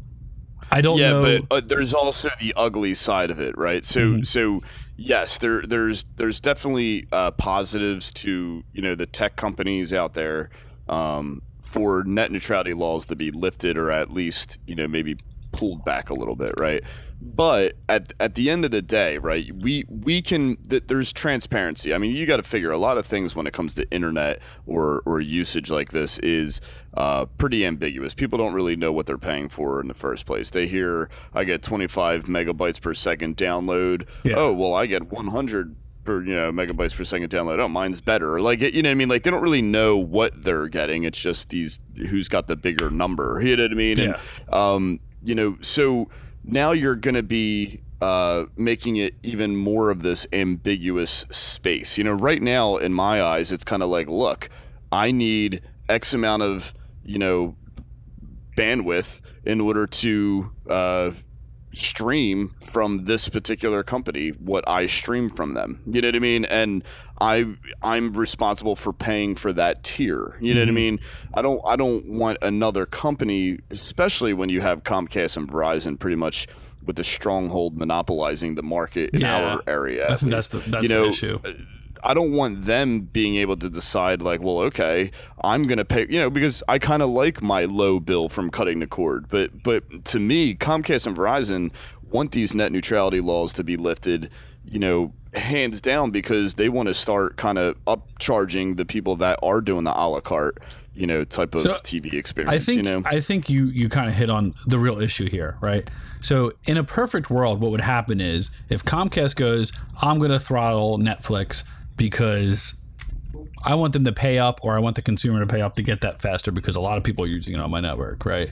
I don't yeah, know. but uh, there's also the ugly side of it, right? So Mm-hmm. so yes, there there's there's definitely uh, positives to you know the tech companies out there um, for net neutrality laws to be lifted or at least you know maybe pulled back a little bit, right? But at at the end of the day, right, we we can th- there's transparency. I mean, you got to figure a lot of things when it comes to internet or or usage like this is uh, pretty ambiguous. People don't really know what they're paying for in the first place. They hear I get 25 megabytes per second download. Yeah. Oh, well, I get 100 per you know megabytes per second download. Oh, mine's better. Like you know what I mean? Like they don't really know what they're getting. It's just these who's got the bigger number. You know what I mean? And um, you know, so now you're going to be uh, making it even more of this ambiguous space. You know, right now in my eyes, it's kind of like, look, I need X amount of you know bandwidth in order to uh, stream from this particular company what I stream from them. You know what I mean? And I I'm responsible for paying for that tier. You know what I mean? I don't I don't want another company, especially when you have Comcast and Verizon pretty much with the stronghold monopolizing the market in Yeah. our area. I think that's the that's you know, the issue. I don't want them being able to decide like, well, okay, I'm gonna pay, you know, because I kind of like my low bill from cutting the cord, but but to me, Comcast and Verizon want these net neutrality laws to be lifted, you know, hands down because they want to start kind of upcharging the people that are doing the a la carte, you know, type of So, TV experience. I think you know, I think you you kind of hit on the real issue here, right? So in a perfect world, what would happen is if Comcast goes, I'm going to throttle Netflix because I want them to pay up, or I want the consumer to pay up to get that faster because a lot of people are using it on my network, right?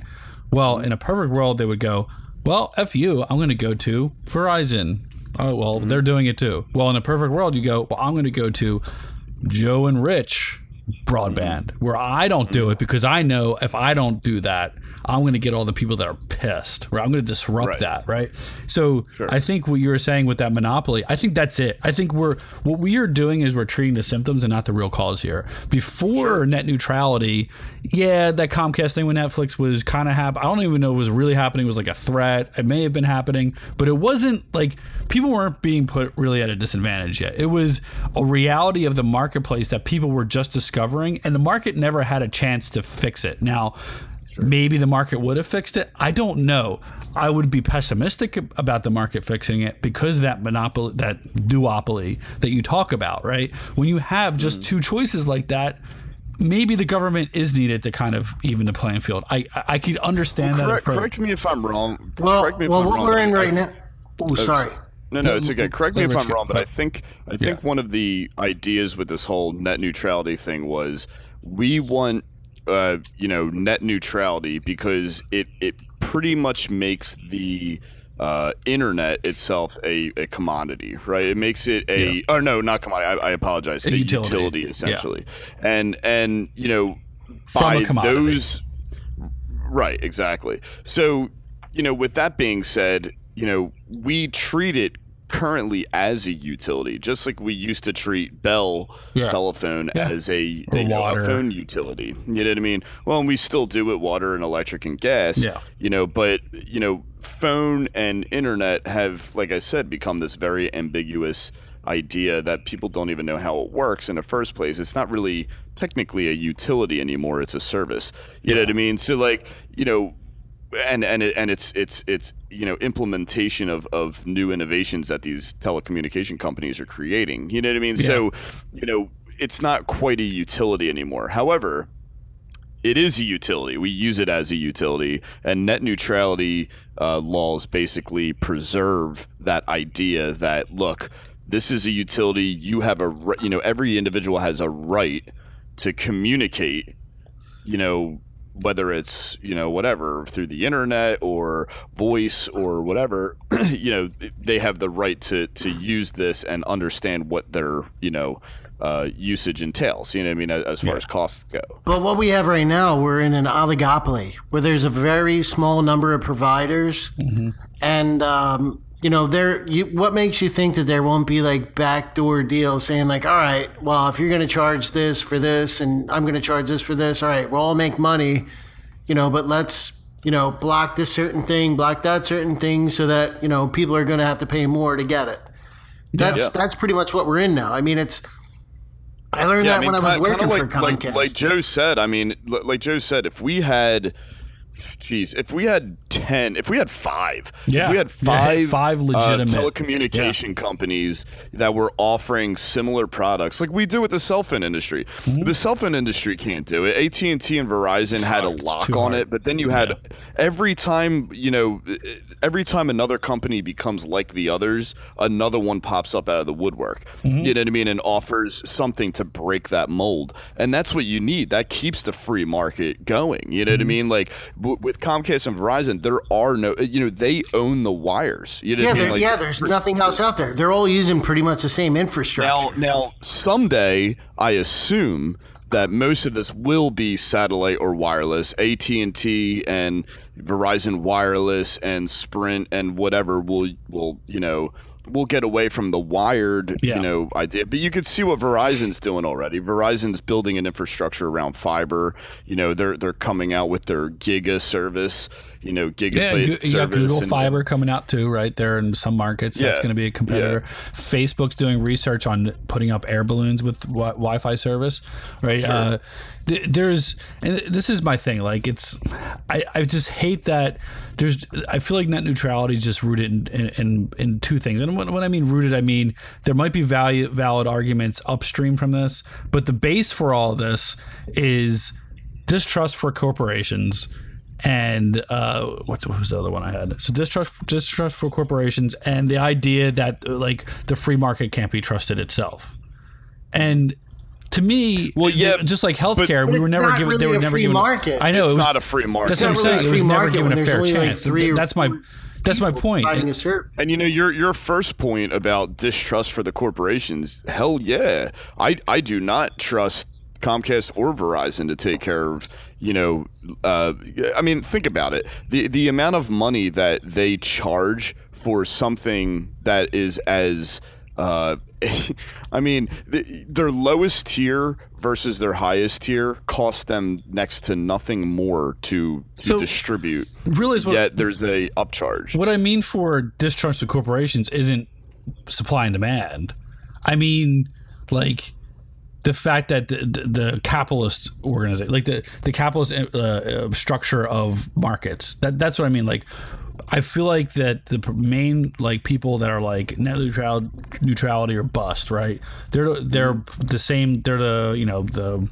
Well, in a perfect world, they would go, well, f you, I'm going to go to Verizon. Oh well, they're mm-hmm. doing it too. Well, in a perfect world, you go, well, I'm going to go to Joe and Rich broadband mm-hmm. where I don't do it because I know if I don't do that, I'm going to get all the people that are pissed, right? I'm going to disrupt Right. that, right? So I think what you were saying with that monopoly, I think that's it. I think we're what we are doing is we're treating the symptoms and not the real cause here. Before net neutrality, yeah, that Comcast thing with Netflix was kind of happening. I don't even know if it was really happening. It was like a threat. It may have been happening, but it wasn't like people weren't being put really at a disadvantage yet. It was a reality of the marketplace that people were just discovering, and the market never had a chance to fix it. Now, maybe the market would have fixed it. I don't know. I would be pessimistic about the market fixing it because of that monopoly, that duopoly that you talk about, right? When you have just hmm. two choices like that, maybe the government is needed to kind of even the playing field. I I, I could understand that. Correct, approach. correct me if I'm wrong. Well, correct me if well, I'm what wrong, we're but in I- right now. Oh, sorry. No, no, it's okay. Correct me if I'm wrong, but I think I think one of the ideas with this whole net neutrality thing was we want uh, you know net neutrality because it it pretty much makes the uh, internet itself a, a commodity, right? It makes it a or no, not commodity. I, I apologize. A, utility. utility, Yeah. essentially, and and you know From by those Right, exactly. So, you know, with that being said, you know, we treat it currently as a utility, just like we used to treat Bell Yeah. telephone Yeah. as a, a, know, phone utility. You know what I mean? Well, and we still do it, water and electric and gas. Yeah. You know, but you know, phone and internet have, like I said, become this very ambiguous idea that people don't even know how it works in the first place. It's not really technically a utility anymore. It's a service. You know what I mean? So like, you know, and and it, and it's it's it's you know implementation of of new innovations that these telecommunication companies are creating. You know what I mean? So, you know, it's not quite a utility anymore. However, it is a utility. We use it as a utility, and net neutrality uh, laws basically preserve that idea that look, this is a utility. You have a you know every individual has a right to communicate. You know whether it's you know whatever through the internet or voice or whatever you know they have the right to to use this and understand what their you know uh, usage entails you know what i mean as, as far as costs go. But what we have right now, we're in an oligopoly where there's a very small number of providers, and um, you know, there. You, what makes you think that there won't be like backdoor deals saying like, all right, well, if you're going to charge this for this, and I'm going to charge this for this, all right, we'll all make money, you know, but let's you know block this certain thing, block that certain thing, so that you know people are going to have to pay more to get it. That's Yeah. that's pretty much what we're in now. I mean, it's. I learned that when I was ki- working kinda for like, Comcast. like, like Joe said, I mean, like Joe said, if we had, geez, if we had ten, if we had five, Yeah. if we had Yeah, five, five uh, legitimate- telecommunication companies that were offering similar products, like we do with the cell phone industry. Mm-hmm. The cell phone industry can't do it. AT and T and Verizon had a hard. It's lock on hard. it, but then you had every time, you know, every time another company becomes like the others, another one pops up out of the woodwork. Mm-hmm. You know what I mean? And offers something to break that mold. And that's what you need. That keeps the free market going. You know what I Mm-hmm. mean? Like with Comcast and Verizon, there are no, uh, you know, they own the wires. You know Yeah, I mean? there, Like, yeah. There's nothing else out there. They're all using pretty much the same infrastructure. Now, now, someday, I assume that most of this will be satellite or wireless. AT and T and Verizon Wireless and Sprint and whatever will will you know will get away from the wired Yeah. you know idea. But you can see what Verizon's doing already. Verizon's building an infrastructure around fiber. You know, they're they're coming out with their Giga service. You know, Yeah, gigabit Go- you got. Google and- Fiber coming out too, right there in some markets. That's going to be a competitor. Facebook's doing research on putting up air balloons with wi- Wi-Fi service, right? Uh, th- there's, and this is my thing. Like, it's, I, I just hate that. There's, I feel like net neutrality is just rooted in, in, in, two things. And when, I mean rooted, I mean there might be value, valid arguments upstream from this, but the base for all this is distrust for corporations and uh, what, was the other one I had? So distrust, distrust for corporations, and the idea that like the free market can't be trusted itself. And to me, Well, yeah, just like healthcare, but we were never not given. they really were a never free given. market. I know It's it was not a free market. That's what I'm It's not saying. it a was free never market given a fair only, like, chance. three that's my. That's my point. providing a service. And you know your your first point about distrust for the corporations, hell yeah, I I do not trust Comcast or Verizon to take care of, you know, uh, I mean, think about it. The the amount of money that they charge for something that is as uh, I mean, the, their lowest tier versus their highest tier cost them next to nothing more to, to So, distribute. really is what- Yet there's a upcharge. What I mean for distrust of corporations isn't supply and demand. I mean, like the fact that the, the, the capitalist organization, like the the capitalist uh, uh, structure of markets. That that's what I mean. Like, I feel like that the main like people that are like net neutral, neutrality or bust, right? They're they're the same. They're the you know the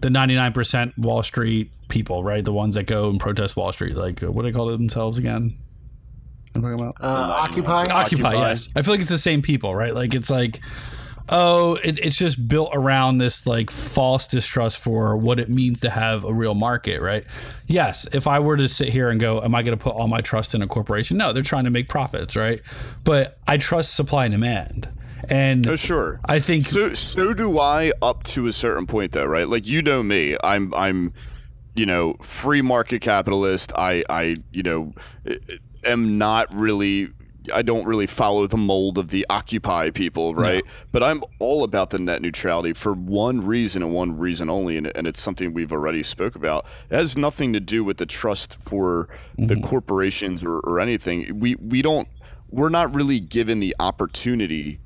the ninety nine percent Wall Street people, right? The ones that go and protest Wall Street. Like, uh, what do they call themselves again? I'm talking about Uh, Occupy. Occupy, Occupy. yes. I feel like it's the same people, right? Like it's like, oh, it, it's just built around this like false distrust for what it means to have a real market, right? Yes, if I were to sit here and go, am I going to put all my trust in a corporation? No, they're trying to make profits, right? But I trust supply and demand, and Oh, sure. I think So so do I up to a certain point though, right? Like you know me, I'm I'm you know, free market capitalist. I I you know am not really I don't really follow the mold of the occupy people, right? But I'm all about the net neutrality for one reason and one reason only, and, and it's something we've already spoke about. It has nothing to do with the trust for the corporations or, or anything. We we don't we're not really given the opportunity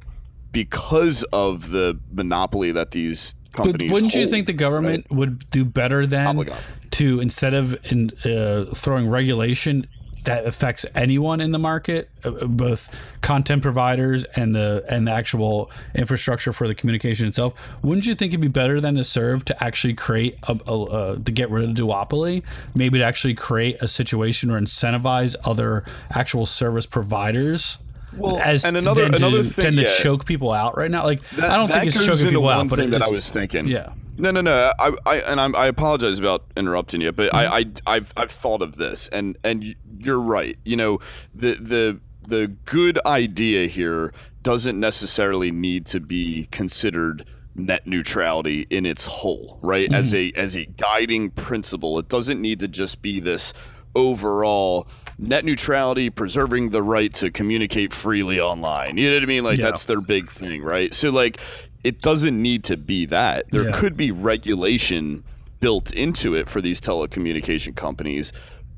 because of the monopoly that these But companies. wouldn't you think the government would do better than Obligado. to instead of in, uh, throwing regulation that affects anyone in the market, uh, both content providers and the and the actual infrastructure for the communication itself? Wouldn't you think it'd be better than to serve to actually create a, a, uh to get rid of the duopoly? Maybe to actually create a situation or incentivize other actual service providers. Well, as and another- than to, another thing, than to yeah. choke people out right now. Like That- I don't think it's choking people out, but thing that I was thinking. yeah. No, no, no. I, I, and I'm, I apologize about interrupting you, but Mm-hmm. I, I, I've, I've thought of this, and, and you're right. You know, the, the, the good idea here doesn't necessarily need to be considered net neutrality in its whole, right? As Mm-hmm. a, as a guiding principle, it doesn't need to just be this overall net neutrality, preserving the right to communicate freely online. You know what I mean? Like Yeah. that's their big thing, right? So like it doesn't need to be that. There Yeah. could be regulation built into it for these telecommunication companies.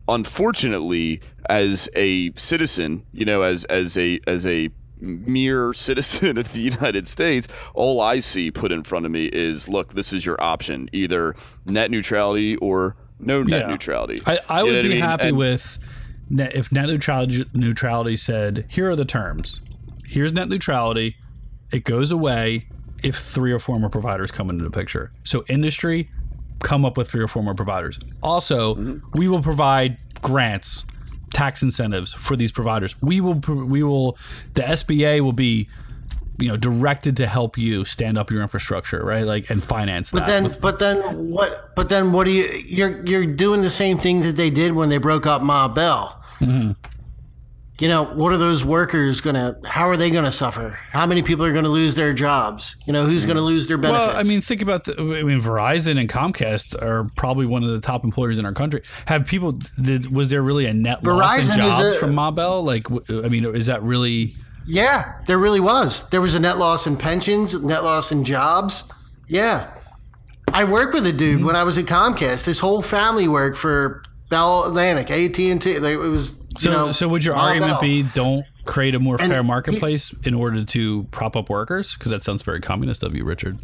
Unfortunately, as a citizen, you know, as as a as a mere citizen of the United States, all I see put in front of me is look, this is your option, either net neutrality or no net Yeah. neutrality. I, I would be mean? happy And- with net, if net neutrality, neutrality said, here are the terms. Here's net neutrality. It goes away if three or four more providers come into the picture. So industry, come up with three or four more providers. Also, Mm-hmm. we will provide grants, tax incentives for these providers. We will we will the SBA will be you know directed to help you stand up your infrastructure, right? Like and finance But that. then, with- but then what? But then, what do you? You're you're doing the same thing that they did when they broke up Ma Bell. Mm-hmm. You know, what are those workers gonna? How are they gonna suffer? How many people are gonna lose their jobs? You know, who's gonna lose their benefits? Well, I mean, think about the. I mean, Verizon and Comcast are probably one of the top employers in our country. Have people? Did, was there really a net loss in jobs a- from Ma Bell? Like, I mean, is that really? yeah, there really was. There was a net loss in pensions, net loss in jobs. Yeah, I worked with a dude Mm-hmm. when I was at Comcast. His whole family worked for Bell Atlantic, AT and T. It was. So, know, so would your argument be don't create a more And fair marketplace in order to prop up workers? Because that sounds very communist of you, Richard.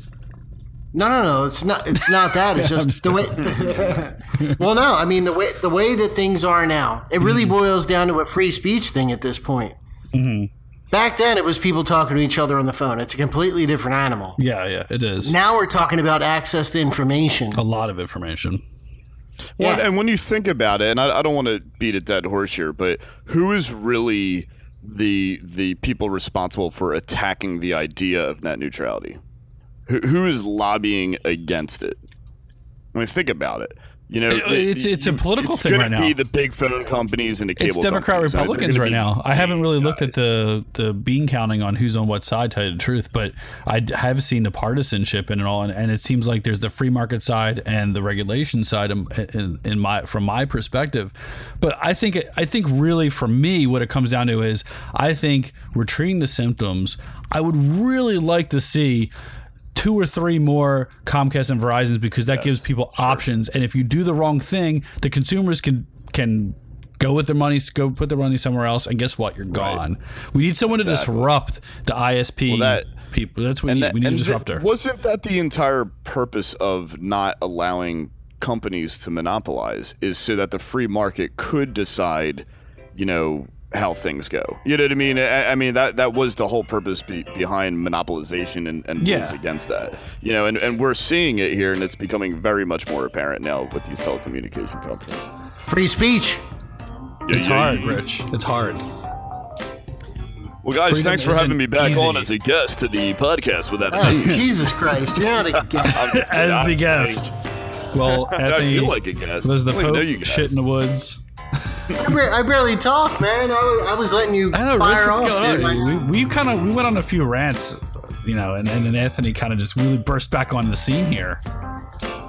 No, no, no. It's not. It's not that. It's just the way. well, no. I mean the way the way that things are now. It really Mm-hmm. boils down to a free speech thing at this point. Back then, it was people talking to each other on the phone. It's a completely different animal. Yeah, yeah, it is. Now we're talking about access to information. a lot of information. Well, Yeah. and when you think about it, and I, I don't want to beat a dead horse here, but who is really the the people responsible for attacking the idea of net neutrality? Who, who is lobbying against it? I mean, think about it. You know, it's it's a political it's thing right now. Be the big phone companies and the cable. it's Democrat companies. I mean, they're Republicans right be now. I haven't really looked at the the bean counting on who's on what side. To tell you the truth, but I have seen the partisanship in it all, and, and it seems like there's the free market side and the regulation side. Um, in, in, in my from my perspective, but I think I think really for me, what it comes down to is I think we're treating the symptoms. I would really like to see two or three more Comcast and Verizon's because that gives people options. And if you do the wrong thing, the consumers can can go with their money, go put their money somewhere else, and guess what? You're gone. We need someone to disrupt the ISP that- people. That's what we need. that- we need a disruptor. th- wasn't that the entire purpose of not allowing companies to monopolize? Is so that the free market could decide, you know, how things go. You know what I mean? I, I mean that that was the whole purpose be, behind monopolization and, and Yeah. moves against that. You know, and, and we're seeing it here, and it's becoming very much more apparent now with these telecommunication companies. Free speech. it's Yeah, hard, yeah, Rich. It's hard. Well, guys, Freedom thanks for having me back easy. on as a guest to the podcast with that. Oh, Jesus Christ. You're a guest. As the guest. Well, I Anthony, feel like a guest. was the I don't know you Pope guys. shit in the woods? I, barely talk, man. I was, I was letting you I know, Rich. fire What's off. going dude. on? We, we kind of we went on a few rants, you know, and, and then Anthony kind of just really burst back on the scene here.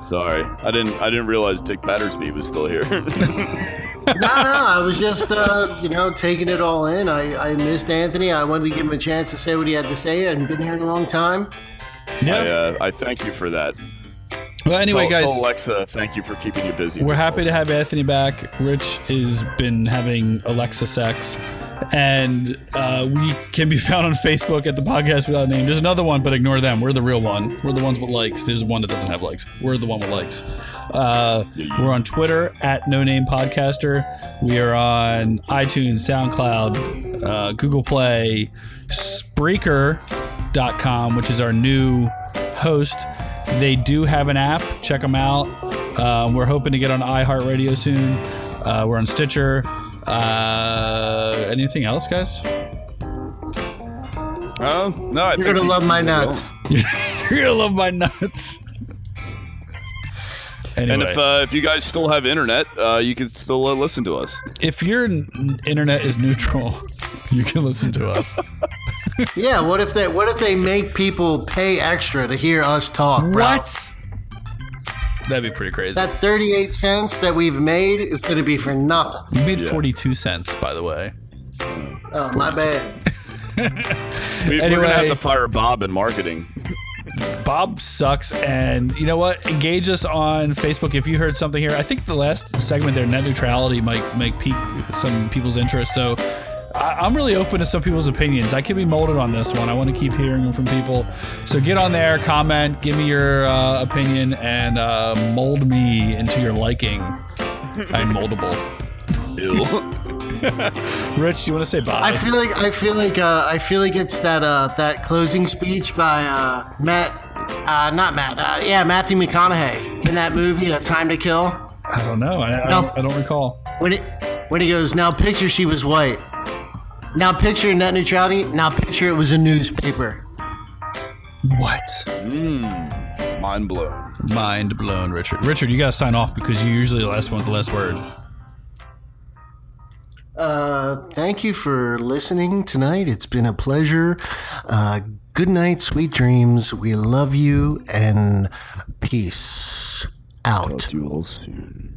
Sorry, I didn't. I didn't realize Dick Battersby was still here. no, no, I was just, uh, you know, taking it all in. I, I missed Anthony. I wanted to give him a chance to say what he had to say. I hadn't been here in a long time. Yeah. I, uh, I thank you for that. Well, anyway, Tell- guys, tell Alexa, thank you for keeping you busy. We're happy to have Anthony back. Rich has been having Alexa sex. And uh, we can be found on Facebook at the podcast without a name. There's another one, but ignore them. We're the real one. We're the ones with likes. There's one that doesn't have likes. We're the one with likes. Uh, we're on Twitter at No Name Podcaster. We are on iTunes, SoundCloud, uh, Google Play, Spreaker.com, which is our new host. They do have an app. Check them out. Uh, we're hoping to get on iHeartRadio soon. Uh, we're on Stitcher. Uh, anything else, guys? Oh no, I You're going to love my nuts. You're gonna love my nuts. Anyway, And if uh, if you guys still have internet, uh, you can still uh, listen to us. if your n- internet is neutral, you can listen to us. Yeah, what if they what if they make people pay extra to hear us talk? bro? That'd be pretty crazy. That 38 cents that we've made is going to be for nothing. we made 42 cents, by the way. Oh, my bad. We, We're gonna have to fire Bob in marketing. Bob sucks, and you know what? Engage us on Facebook if you heard something here. I think the last segment there, net neutrality, might make pique some people's interest. So I, I'm really open to some people's opinions. I can be molded on this one. I want to keep hearing them from people. So get on there, comment, give me your uh, opinion, and uh, mold me into your liking. I'm moldable. Ew. Rich, you want to say bye? I feel like I feel like uh, I feel like it's that uh, that closing speech by uh, Matt, uh, not Matt, uh, yeah, Matthew McConaughey in that movie, A Time to Kill. I don't know. I, I, No. don't, I don't recall. When it when he goes, now picture she was white. Now picture net neutrality. Now picture it was a newspaper. What? Mind blown. Mind blown, Richard. Richard, you got to sign off because you're usually the last one with the last word. Uh, thank you for listening tonight. It's been a pleasure. Uh, good night, sweet dreams. We love you and peace out. Do all soon.